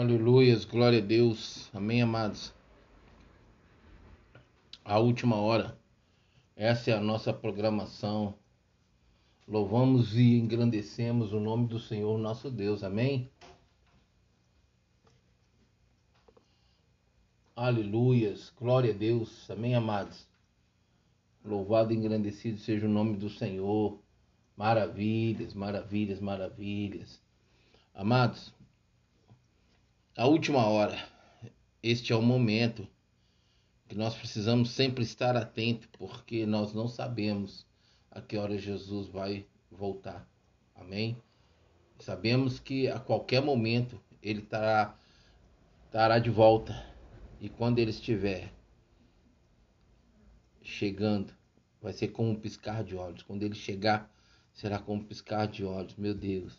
Aleluias, glória a Deus. Amém, amados. A última hora. Essa é a nossa programação. Louvamos e engrandecemos o nome do Senhor, nosso Deus. Amém. Aleluias, glória a Deus. Amém, amados. Louvado e engrandecido seja o nome do Senhor. Maravilhas, maravilhas, maravilhas. Amados, a última hora. Este é o momento que nós precisamos sempre estar atento, porque nós não sabemos a que hora Jesus vai voltar. Amém? Sabemos que a qualquer momento ele estará, estará de volta. E quando ele estiver chegando, vai ser como um piscar de olhos. Quando ele chegar, será como um piscar de olhos. Meu Deus.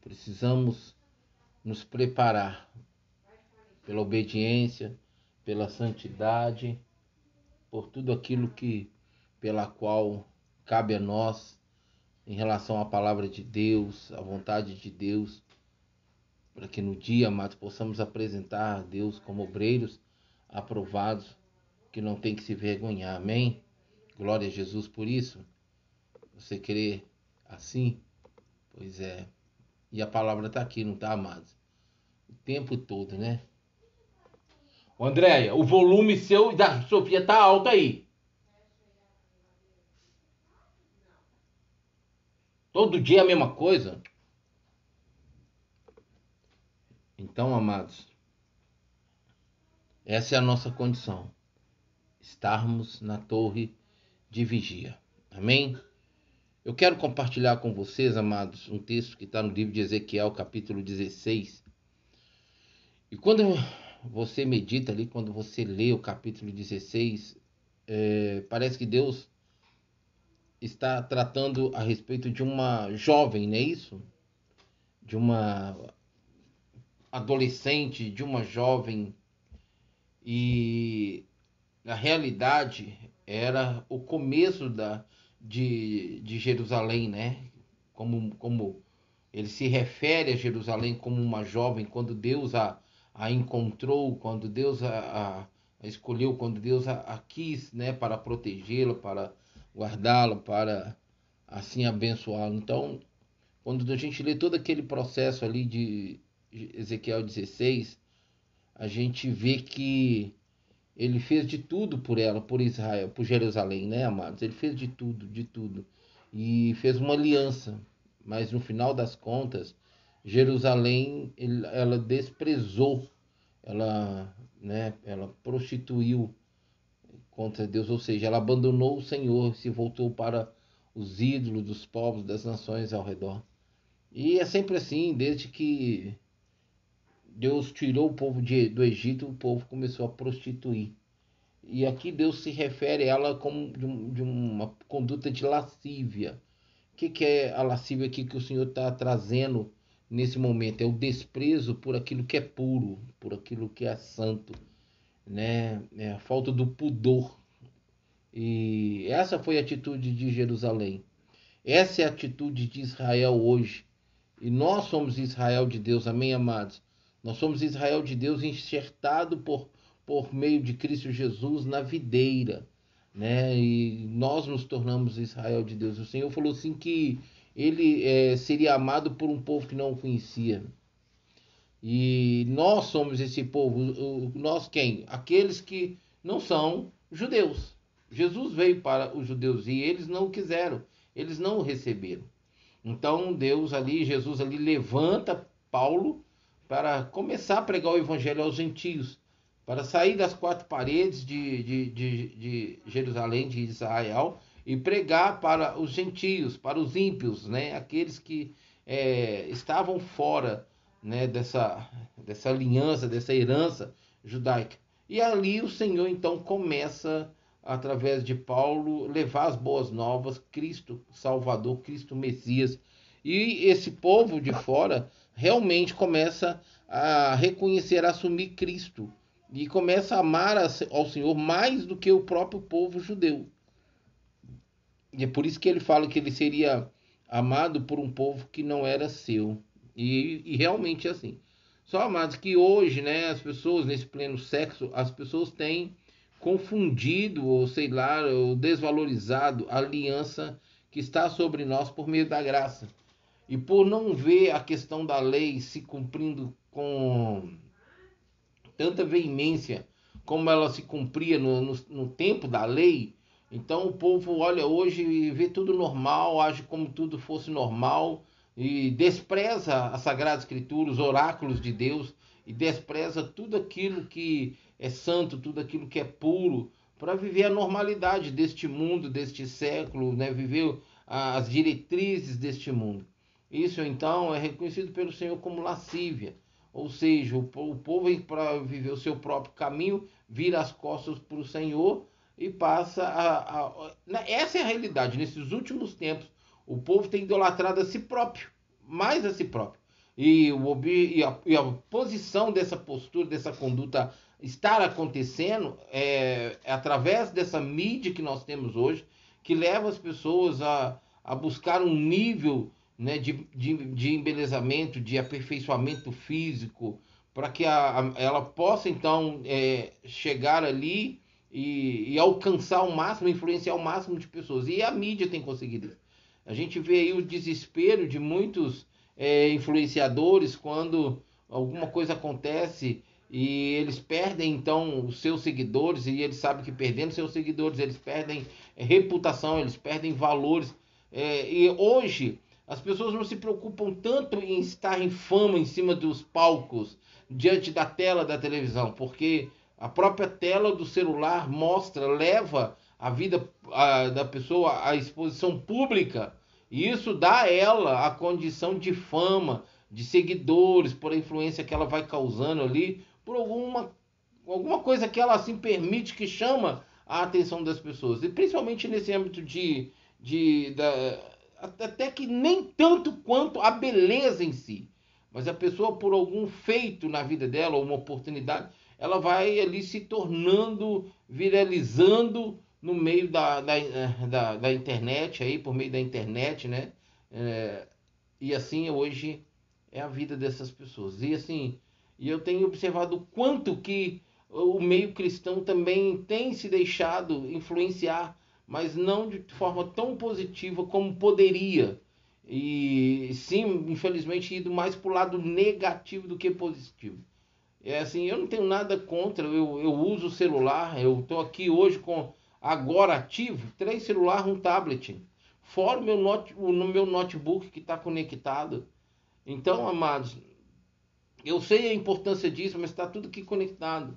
Precisamos nos preparar pela obediência, pela santidade, por tudo aquilo que pela qual cabe a nós em relação à palavra de Deus, à vontade de Deus, para que no dia, amados, possamos apresentar a Deus como obreiros aprovados, que não tem que se vergonhar. Amém? Glória a Jesus por isso. Você crê assim? Pois é. E a palavra está aqui, não está, amados? O tempo todo, né? Ô, Andréia, o volume seu da Sofia tá alto aí. Todo dia a mesma coisa. Então, amados, essa é a nossa condição. Estarmos na torre de vigia. Amém? Eu quero compartilhar com vocês, amados, um texto que está no livro de Ezequiel, capítulo 16. E quando você medita ali, quando você lê o capítulo 16, é, parece que Deus está tratando a respeito de uma jovem, não é isso? De uma adolescente, de uma jovem. E na realidade era o começo da, de, de Jerusalém, né? Como, como ele se refere a Jerusalém como uma jovem, quando Deus a, a encontrou, quando Deus a, a escolheu, quando Deus a, a quis, né? Para protegê-la, para guardá-la, para assim abençoá-la. Então, quando a gente lê todo aquele processo ali de Ezequiel 16, a gente vê que ele fez de tudo por ela, por Israel, por Jerusalém, né, amados? Ele fez de tudo, de tudo. E fez uma aliança. Mas no final das contas, Jerusalém, ela desprezou, ela, né, ela prostituiu contra Deus, ou seja, ela abandonou o Senhor, se voltou para os ídolos dos povos, das nações ao redor. E é sempre assim, desde que Deus tirou o povo de, do Egito, o povo começou a prostituir. E aqui Deus se refere a ela como de, um, de uma conduta de lascívia. O que, que é a lascívia aqui que o Senhor está trazendo nesse momento? É o desprezo por aquilo que é puro, por aquilo que é santo, né? É a falta do pudor. E essa foi a atitude de Jerusalém. Essa é a atitude de Israel hoje. E nós somos Israel de Deus, amém, amados? Nós somos Israel de Deus enxertado por, por meio de Cristo Jesus na videira, né? E nós nos tornamos Israel de Deus. O Senhor falou assim que ele é, seria amado por um povo que não o conhecia. E nós somos esse povo. Nós quem? Aqueles que não são judeus. Jesus veio para os judeus e eles não o quiseram, eles não o receberam. Então Deus ali, Jesus ali levanta Paulo para começar a pregar o evangelho aos gentios, para sair das quatro paredes de, de, de, de Jerusalém, de Israel, e pregar para os gentios, para os ímpios, né? aqueles que é, estavam fora né? dessa, dessa aliança, dessa herança judaica. E ali o Senhor então começa, através de Paulo, levar as boas novas, Cristo Salvador, Cristo Messias. E esse povo de fora realmente começa a reconhecer, a assumir Cristo e começa a amar ao Senhor mais do que o próprio povo judeu. E é por isso que ele fala que ele seria amado por um povo que não era seu. E, e realmente é assim. Só, amados, que hoje, né, as pessoas, nesse pleno sexo, as pessoas têm confundido, ou sei lá, ou desvalorizado a aliança que está sobre nós por meio da graça. E por não ver a questão da lei se cumprindo com tanta veemência como ela se cumpria no, no, no tempo da lei, então o povo olha hoje e vê tudo normal, age como tudo fosse normal e despreza a Sagrada Escritura, os oráculos de Deus e despreza tudo aquilo que é santo, tudo aquilo que é puro, para viver a normalidade deste mundo, deste século, né? viver as diretrizes deste mundo. Isso então é reconhecido pelo Senhor como lascívia, ou seja, o, povo para viver o seu próprio caminho vira as costas para o Senhor e passa a, a, a, Essa é a realidade. Nesses últimos tempos, o povo tem idolatrado a si próprio, mais a si próprio. E, o, e, a, e a posição dessa postura, dessa conduta estar acontecendo é, é, através dessa mídia que nós temos hoje, que leva as pessoas a, a buscar um nível né, de, de, de embelezamento, de aperfeiçoamento físico, para que a, a, ela possa então é, chegar ali e, e, alcançar o máximo, influenciar o máximo de pessoas. E a mídia tem conseguido isso. A gente vê aí o desespero de muitos é, influenciadores quando alguma coisa acontece e eles perdem então os seus seguidores e eles sabem que perdendo seus seguidores eles perdem é, reputação, eles perdem valores. É, e hoje as pessoas não se preocupam tanto em estar em fama em cima dos palcos, diante da tela da televisão, porque a própria tela do celular mostra, leva a vida a, da pessoa à exposição pública. E isso dá a ela a condição de fama, de seguidores, por a influência que ela vai causando ali, por alguma, alguma coisa que ela assim permite, que chama a atenção das pessoas. E principalmente nesse âmbito de, de da, até que nem tanto quanto a beleza em si. Mas a pessoa, por algum feito na vida dela, ou uma oportunidade, ela vai ali se tornando, viralizando no meio da, da, da, da internet, aí, por meio da internet, né? É, e assim hoje é a vida dessas pessoas. E assim, e eu tenho observado quanto que o meio cristão também tem se deixado influenciar, mas não de forma tão positiva como poderia e sim, infelizmente, ido mais para o lado negativo do que positivo. É assim, eu não tenho nada contra, eu, eu uso o celular, eu estou aqui hoje com agora ativo, três celulares, um tablet, fora o meu, note, o, meu notebook que está conectado. Então, amados, eu sei a importância disso, mas está tudo aqui conectado.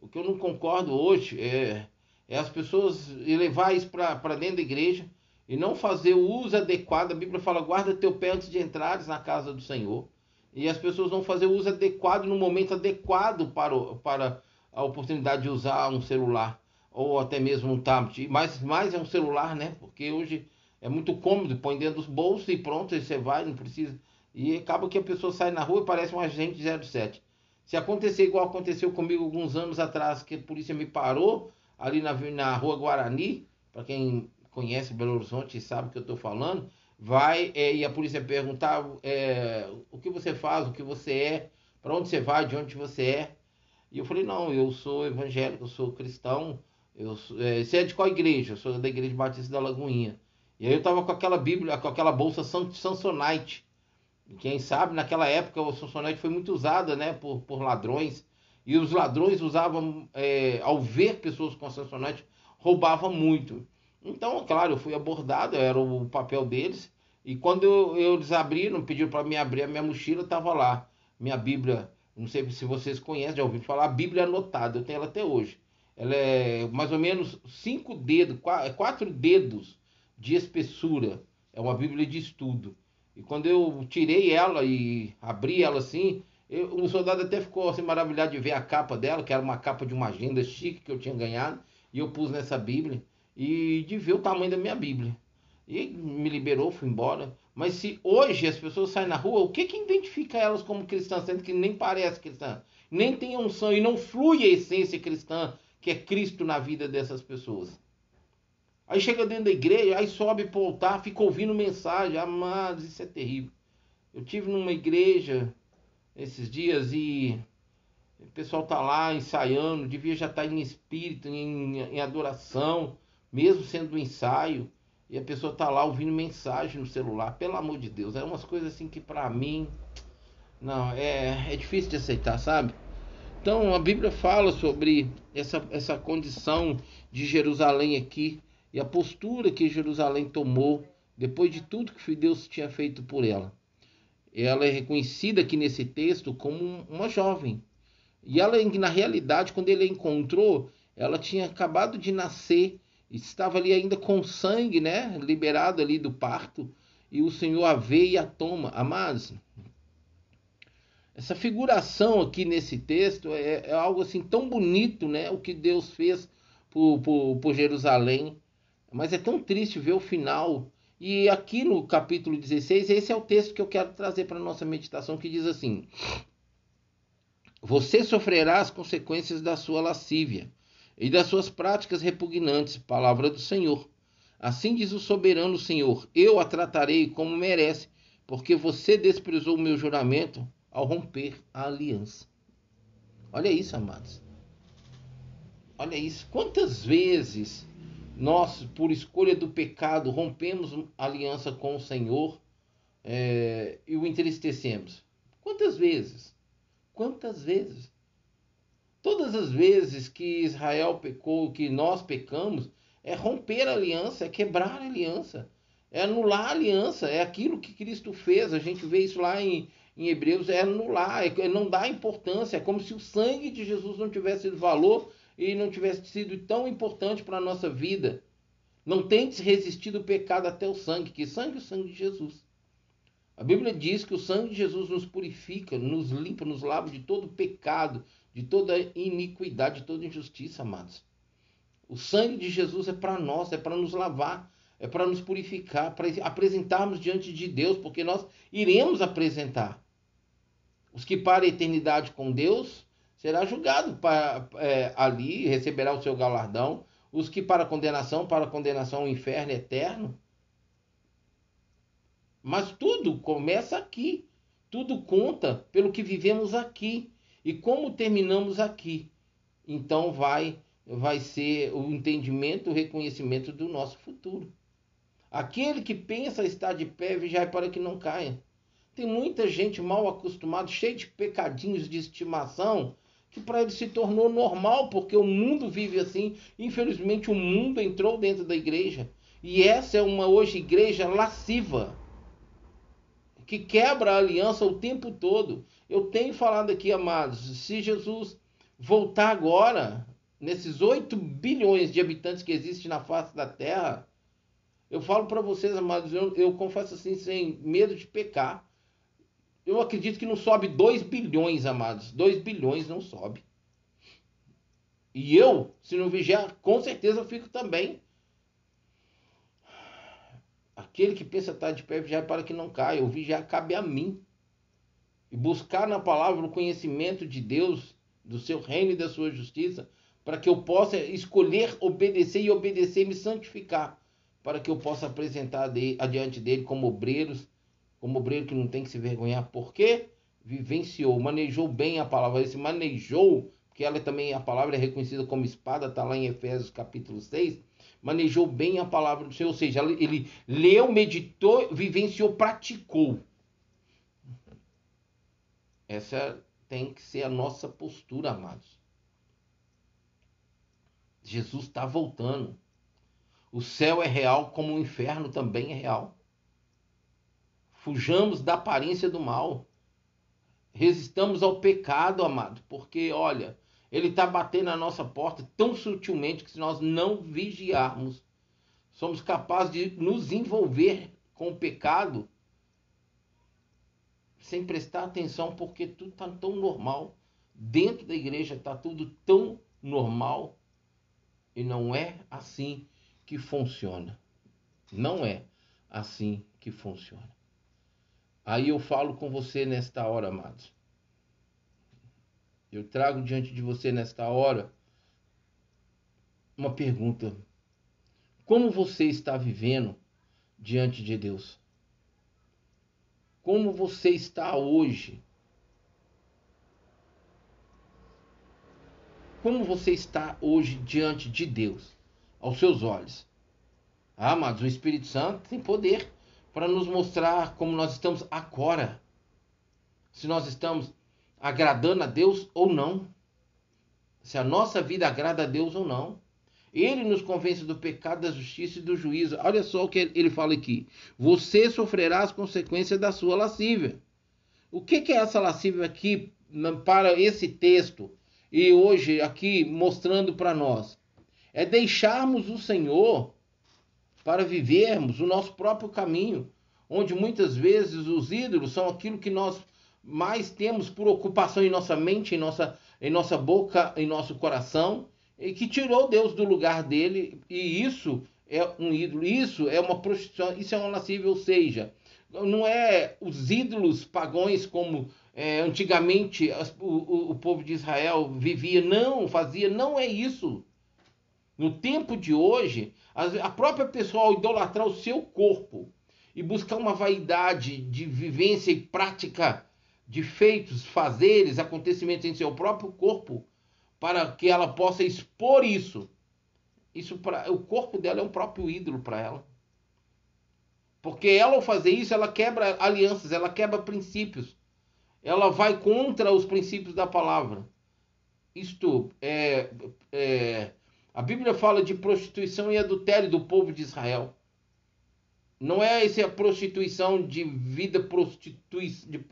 O que eu não concordo hoje é, é as pessoas levar isso para dentro da igreja e não fazer o uso adequado. A Bíblia fala: guarda teu pé antes de entrares na casa do Senhor. E as pessoas não fazer o uso adequado no momento adequado para, o, para a oportunidade de usar um celular ou até mesmo um tablet. Mas mais é um celular, né? Porque hoje é muito cômodo, põe dentro dos bolsos e pronto, aí você vai, não precisa. E acaba que a pessoa sai na rua e parece um agente 07. Se acontecer igual aconteceu comigo alguns anos atrás, que a polícia me parou ali na, na rua Guarani, para quem conhece Belo Horizonte e sabe o que eu estou falando, vai é, e a polícia perguntar é, o que você faz, o que você é, para onde você vai, de onde você é. E eu falei, não, eu sou evangélico, eu sou cristão, eu sou, é, você é de qual igreja? Eu sou da igreja Batista da Lagoinha. E aí eu estava com aquela Bíblia, com aquela bolsa Samsonite. Quem sabe, naquela época o Samsonite foi muito usada né, por, por ladrões. E os ladrões usavam, é, ao ver pessoas com Samsonite, roubavam muito. Então, claro, eu fui abordado, era o papel deles. E quando eu, eles abriram, pediram para me abrir a minha mochila, estava lá. Minha Bíblia, não sei se vocês conhecem, já ouviram falar, a Bíblia anotada, eu tenho ela até hoje. Ela é mais ou menos cinco dedos, é quatro dedos de espessura. É uma Bíblia de estudo. E quando eu tirei ela e abri ela assim, eu, o soldado até ficou assim, maravilhado de ver a capa dela, que era uma capa de uma agenda chique que eu tinha ganhado. E eu pus nessa Bíblia e de ver o tamanho da minha Bíblia. E me liberou, fui embora. Mas se hoje as pessoas saem na rua, o que que identifica elas como cristãs, sendo que nem parece cristã, nem tem unção e não flui a essência cristã que é Cristo na vida dessas pessoas? Aí chega dentro da igreja, aí sobe para o altar, fica ouvindo mensagem, amados, isso é terrível. Eu tive numa igreja esses dias e o pessoal tá lá ensaiando, devia já estar tá em espírito, em, em adoração, mesmo sendo um ensaio, e a pessoa tá lá ouvindo mensagem no celular, pelo amor de Deus, é umas coisas assim que para mim não, é, é difícil de aceitar, sabe? Então a Bíblia fala sobre essa, essa condição de Jerusalém aqui e a postura que Jerusalém tomou depois de tudo que Deus tinha feito por ela. Ela é reconhecida aqui nesse texto como uma jovem. E ela, na realidade, quando ele a encontrou, ela tinha acabado de nascer, estava ali ainda com sangue, né, liberado ali do parto, e o Senhor a vê e a toma. Amados, essa figuração aqui nesse texto é, é, algo assim tão bonito, né? O que Deus fez por, por, por Jerusalém. Mas é tão triste ver o final. E aqui no capítulo 16, esse é o texto que eu quero trazer para a nossa meditação, que diz assim: Você sofrerá as consequências da sua lascívia e das suas práticas repugnantes, palavra do Senhor. Assim diz o soberano Senhor: Eu a tratarei como merece, porque você desprezou o meu juramento ao romper a aliança. Olha isso, amados. Olha isso. Quantas vezes nós, por escolha do pecado, rompemos aliança com o Senhor é, e o entristecemos? Quantas vezes? Quantas vezes? Todas as vezes que Israel pecou, que nós pecamos, é romper a aliança, é quebrar a aliança, é anular a aliança, é aquilo que Cristo fez. A gente vê isso lá em em Hebreus é anular, é, não dá importância, é como se o sangue de Jesus não tivesse valor e não tivesse sido tão importante para a nossa vida. Não tente resistir do pecado até o sangue, que sangue é o sangue de Jesus. A Bíblia diz que o sangue de Jesus nos purifica, nos limpa, nos lava de todo pecado, de toda iniquidade, de toda injustiça, amados. O sangue de Jesus é para nós, é para nos lavar, é para nos purificar, para apresentarmos diante de Deus, porque nós iremos apresentar. Os que para a eternidade com Deus será julgado para, é, ali, receberá o seu galardão. Os que para condenação, para condenação ao inferno eterno. Mas tudo começa aqui. Tudo conta pelo que vivemos aqui e como terminamos aqui. Então vai vai ser o entendimento, o reconhecimento do nosso futuro. Aquele que pensa estar de pé, vigiai para que não caia. Tem muita gente mal acostumada, cheia de pecadinhos de estimação, que para ele se tornou normal, porque o mundo vive assim. Infelizmente, o mundo entrou dentro da igreja. E essa é uma hoje igreja lasciva, que quebra a aliança o tempo todo. Eu tenho falado aqui, amados, se Jesus voltar agora, nesses 8 bilhões de habitantes que existem na face da terra, eu falo para vocês, amados, eu, eu confesso assim, sem medo de pecar, eu acredito que não sobe 2 bilhões, amados. 2 bilhões não sobe. E eu, se não vigiar, com certeza eu fico também. Aquele que pensa estar de pé, vigiar para que não caia. O vigiar cabe a mim. E buscar na palavra o conhecimento de Deus, do seu reino e da sua justiça, para que eu possa escolher obedecer e obedecer e me santificar, para que eu possa apresentar adiante dele como obreiros como obreiro que não tem que se vergonhar, porque vivenciou, manejou bem a palavra. Esse manejou, porque ela também, a palavra é reconhecida como espada, está lá em Efésios capítulo 6, manejou bem a palavra do Senhor, ou seja, ele leu, meditou, vivenciou, praticou. Essa tem que ser a nossa postura, amados. Jesus está voltando. O céu é real, como o inferno também é real. Fujamos da aparência do mal. Resistamos ao pecado, amado, porque olha, ele está batendo na nossa porta tão sutilmente que se nós não vigiarmos, somos capazes de nos envolver com o pecado sem prestar atenção, porque tudo está tão normal. Dentro da igreja está tudo tão normal e não é assim que funciona. Não é assim que funciona. Aí eu falo com você nesta hora, amados. Eu trago diante de você nesta hora uma pergunta: Como você está vivendo diante de Deus? Como você está hoje? Como você está hoje diante de Deus, aos seus olhos? Ah, amados, o Espírito Santo tem poder para nos mostrar como nós estamos agora. Se nós estamos agradando a Deus ou não. Se a nossa vida agrada a Deus ou não. Ele nos convence do pecado, da justiça e do juízo. Olha só o que ele fala aqui. Você sofrerá as consequências da sua lascívia. O que, é essa lascívia aqui para esse texto? E hoje aqui mostrando para nós. É deixarmos o Senhor para vivermos o nosso próprio caminho, onde muitas vezes os ídolos são aquilo que nós mais temos por ocupação em nossa mente, em nossa, em nossa boca, em nosso coração, e que tirou Deus do lugar dele, e isso é um ídolo, isso é uma prostituição, isso é uma lascívia, ou seja, não é os ídolos pagões como é, antigamente as, o, o povo de Israel vivia, não, fazia, não é isso. No tempo de hoje, a, própria pessoa ao idolatrar o seu corpo e buscar uma vaidade de vivência e prática de feitos, fazeres, acontecimentos em seu próprio corpo, para que ela possa expor isso. Isso para o corpo dela é um próprio ídolo para ela. Porque ela ao fazer isso, ela quebra alianças, ela quebra princípios. Ela vai contra os princípios da palavra. Isto é, é a Bíblia fala de prostituição e adultério do povo de Israel. Não é essa prostituição de vida prostitui de,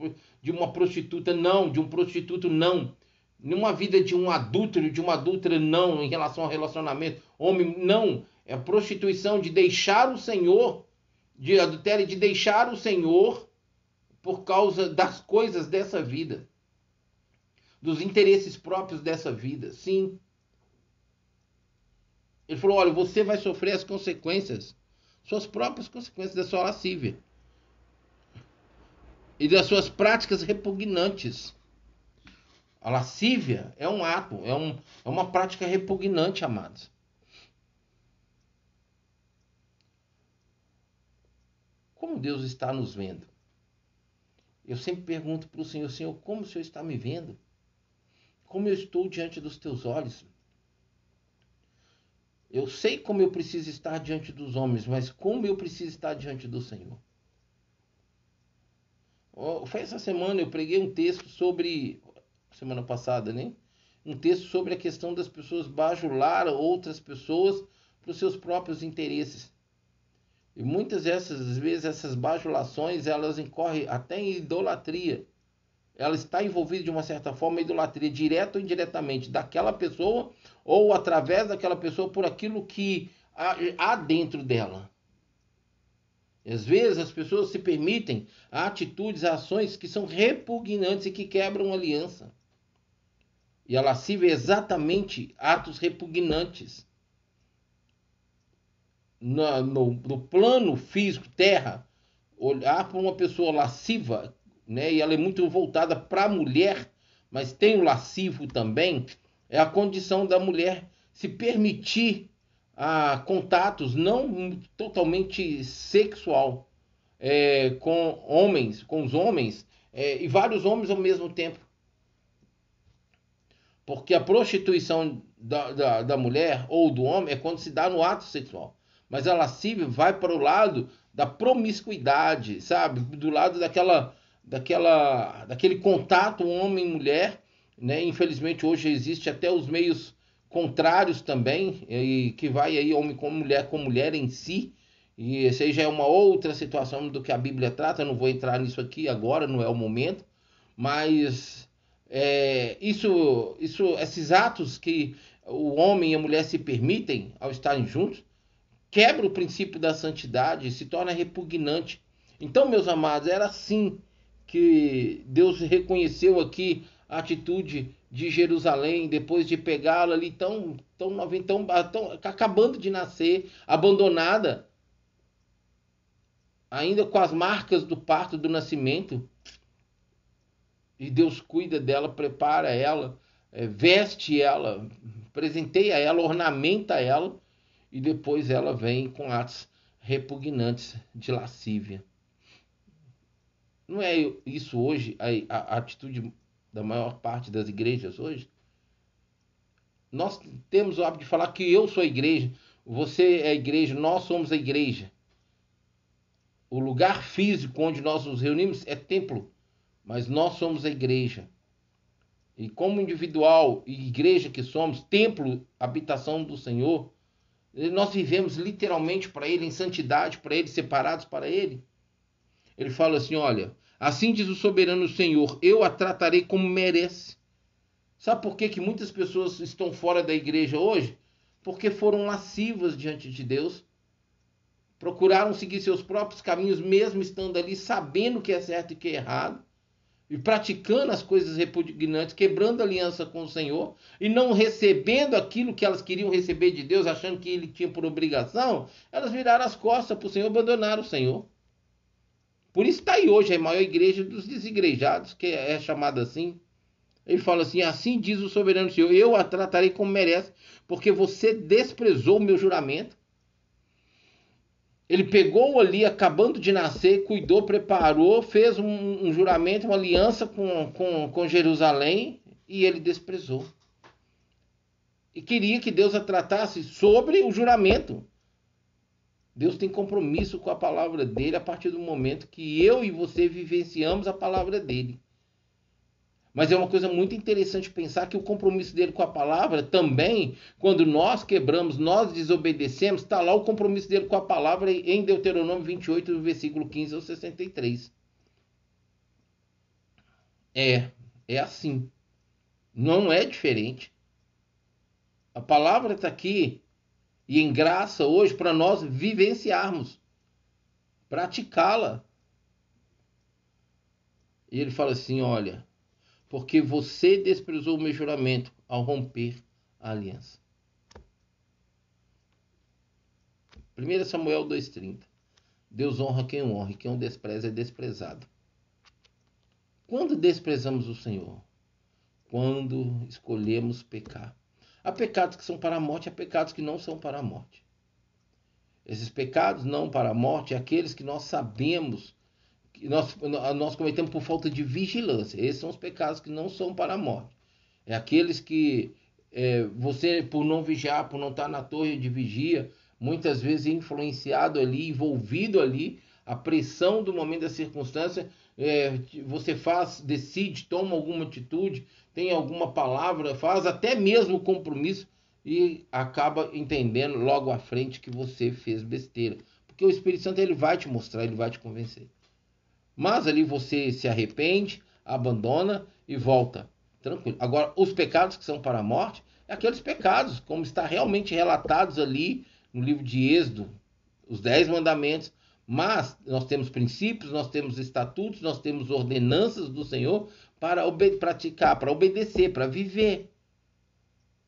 de uma prostituta, não, de um prostituto, não numa vida de um adúltero, de uma adúltera, não, em relação ao relacionamento. Homem, não. É a prostituição de deixar o Senhor, de adultério, de deixar o Senhor por causa das coisas dessa vida, dos interesses próprios dessa vida. Sim. Ele falou: olha, você vai sofrer as consequências, suas próprias consequências da sua lascívia e das suas práticas repugnantes. A lascívia é um ato, é, um, é uma prática repugnante, amados. Como Deus está nos vendo? Eu sempre pergunto para o Senhor, Senhor, como o Senhor está me vendo? Como eu estou diante dos teus olhos? Eu sei como eu preciso estar diante dos homens, mas como eu preciso estar diante do Senhor? Foi essa semana eu preguei um texto sobre semana passada, né? Um texto sobre a questão das pessoas bajular outras pessoas para os seus próprios interesses. E muitas dessas vezes essas bajulações, elas incorrem até em idolatria. Ela está envolvida de uma certa forma em idolatria, direta ou indiretamente, daquela pessoa ou através daquela pessoa por aquilo que há dentro dela. Às vezes as pessoas se permitem atitudes, ações que são repugnantes e que quebram aliança. E a lascívia é exatamente atos repugnantes. No, no, no plano físico, terra, olhar para uma pessoa lasciva, né, e ela é muito voltada para a mulher, mas tem o lascivo também, é a condição da mulher se permitir a contatos não totalmente sexual é, com homens, com os homens, é, e vários homens ao mesmo tempo. Porque a prostituição da, da, da, mulher ou do homem é quando se dá no ato sexual. Mas a lascívia vai para o lado da promiscuidade, sabe? Do lado daquela, daquela, daquele contato homem-mulher. Né? Infelizmente hoje existe até os meios contrários também, e que vai aí homem com mulher com mulher em si. E essa aí já é uma outra situação do que a Bíblia trata. Não vou entrar nisso aqui agora, não é o momento. Mas é, isso, isso, esses atos que o homem e a mulher se permitem ao estarem juntos, quebra o princípio da santidade, se torna repugnante. Então, meus amados, era assim que Deus reconheceu aqui a atitude de Jerusalém, depois de pegá-la ali tão, tão novinha, tão, tão, acabando de nascer, abandonada, ainda com as marcas do parto, do nascimento. E Deus cuida dela, prepara ela, é, veste ela, presenteia ela, ornamenta ela, e depois ela vem com atos repugnantes de lascívia. Não é isso hoje a, a, atitude da maior parte das igrejas hoje? Nós temos o hábito de falar que eu sou a igreja, você é a igreja, nós somos a igreja. O lugar físico onde nós nos reunimos é templo, mas nós somos a igreja. E como individual e igreja que somos, templo, habitação do Senhor, nós vivemos literalmente para Ele, em santidade para Ele, separados para Ele. Ele fala assim: olha, assim diz o soberano Senhor, eu a tratarei como merece. Sabe por que, que muitas pessoas estão fora da igreja hoje? Porque foram lascivas diante de Deus, procuraram seguir seus próprios caminhos, mesmo estando ali, sabendo o que é certo e o que é errado e praticando as coisas repugnantes, quebrando aliança com o Senhor e não recebendo aquilo que elas queriam receber de Deus, achando que ele tinha por obrigação, elas viraram as costas para o Senhor abandonaram o Senhor. Por isso está aí hoje a maior igreja dos desigrejados, que é chamada assim. Ele fala assim: Assim diz o soberano Senhor, eu a tratarei como merece, porque você desprezou o meu juramento ele pegou ali, acabando de nascer, cuidou, preparou, fez um, um juramento, uma aliança com, com, com Jerusalém e ele desprezou. E queria que Deus a tratasse sobre o juramento. Deus tem compromisso com a palavra dele a partir do momento que eu e você vivenciamos a palavra dele. Mas é uma coisa muito interessante pensar que o compromisso dele com a palavra também, quando nós quebramos, nós desobedecemos, está lá o compromisso dele com a palavra em Deuteronômio 28, do versículo 15 ao 63. É, é assim. Não é diferente. A palavra está aqui e em graça hoje para nós vivenciarmos, praticá-la. E ele fala assim: olha, porque você desprezou o meu juramento ao romper a aliança. 1 Samuel 2,30 Deus honra quem honra e quem o despreza é desprezado. Quando desprezamos o Senhor? Quando escolhemos pecar. Há pecados que são para a morte, há pecados que não são para a morte. Esses pecados não para a morte é aqueles que nós sabemos nós, nós cometemos por falta de vigilância. Esses são os pecados que não são para a morte. É aqueles que é, você, por não vigiar, por não estar na torre de vigia, muitas vezes influenciado ali, envolvido ali, a pressão do momento da circunstância, é, você faz, decide, toma alguma atitude, tem alguma palavra, faz até mesmo compromisso e acaba entendendo logo à frente que você fez besteira. Porque o Espírito Santo ele vai te mostrar, ele vai te convencer. Mas ali você se arrepende, abandona e volta. Tranquilo. Agora, os pecados que são para a morte, é aqueles pecados, como está realmente relatados ali no livro de Êxodo, os dez mandamentos. Mas nós temos princípios, nós temos estatutos, nós temos ordenanças do Senhor para praticar, para obedecer, para viver.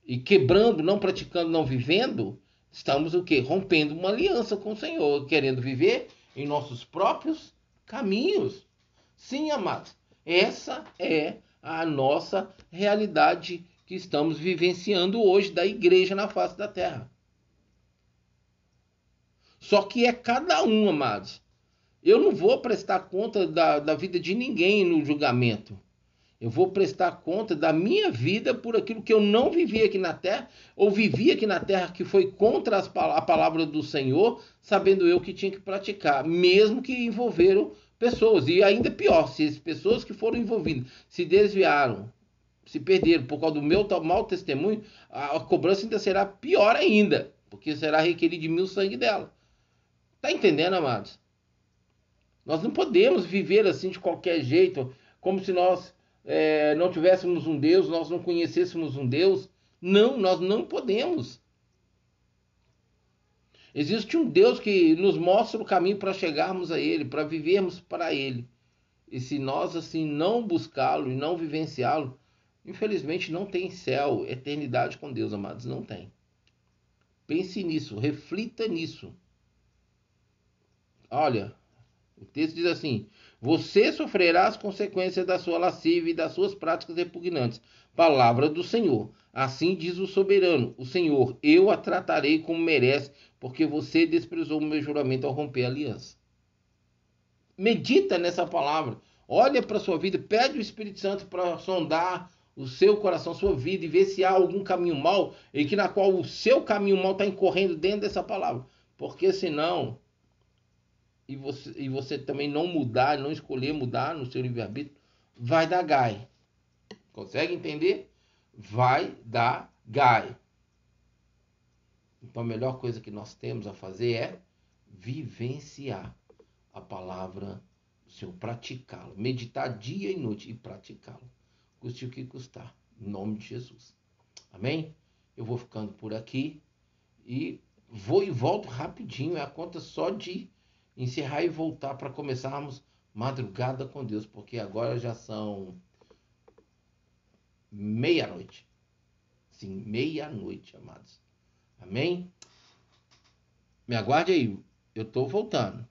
E quebrando, não praticando, não vivendo, estamos o quê? Rompendo uma aliança com o Senhor, querendo viver em nossos próprios caminhos. Sim, amados, essa é a nossa realidade que estamos vivenciando hoje da igreja na face da terra. Só que é cada um, amados. Eu não vou prestar conta da, da vida de ninguém no julgamento. Eu vou prestar conta da minha vida por aquilo que eu não vivi aqui na terra, ou vivi aqui na terra que foi contra as, a palavra do Senhor, sabendo eu que tinha que praticar, mesmo que envolveram pessoas. E ainda pior, se as pessoas que foram envolvidas se desviaram, se perderam por causa do meu mau testemunho, a, a cobrança ainda será pior ainda, porque será requerido de mil sangue dela. Tá entendendo, amados? Nós não podemos viver assim de qualquer jeito, como se nós é, não tivéssemos um Deus, nós não conhecêssemos um Deus. Não, nós não podemos. Existe um Deus que nos mostra o caminho para chegarmos a Ele, para vivermos para Ele. E se nós assim não buscá-lo e não vivenciá-lo, infelizmente não tem céu, eternidade com Deus, amados, não tem. Pense nisso, reflita nisso. Olha, o texto diz assim: você sofrerá as consequências da sua lascívia e das suas práticas repugnantes. Palavra do Senhor. Assim diz o soberano, o Senhor: Eu a tratarei como merece, porque você desprezou o meu juramento ao romper a aliança. Medita nessa palavra. Olha para a sua vida, pede o Espírito Santo para sondar o seu coração, sua vida e ver se há algum caminho mal e que na qual o seu caminho mal está incorrendo dentro dessa palavra. Porque senão, e você, e você também não mudar, não escolher mudar no seu livre-arbítrio, vai dar gai. Consegue entender? Vai dar gai. Então a melhor coisa que nós temos a fazer é vivenciar a palavra do Senhor, praticá-la, meditar dia e noite e praticá-la custe o que custar. Em nome de Jesus. Amém? Eu vou ficando por aqui e vou e volto rapidinho. É a conta só de encerrar e voltar para começarmos madrugada com Deus, porque agora já são meia-noite. Sim, meia-noite, amados. Amém? Me aguarde aí, eu estou voltando.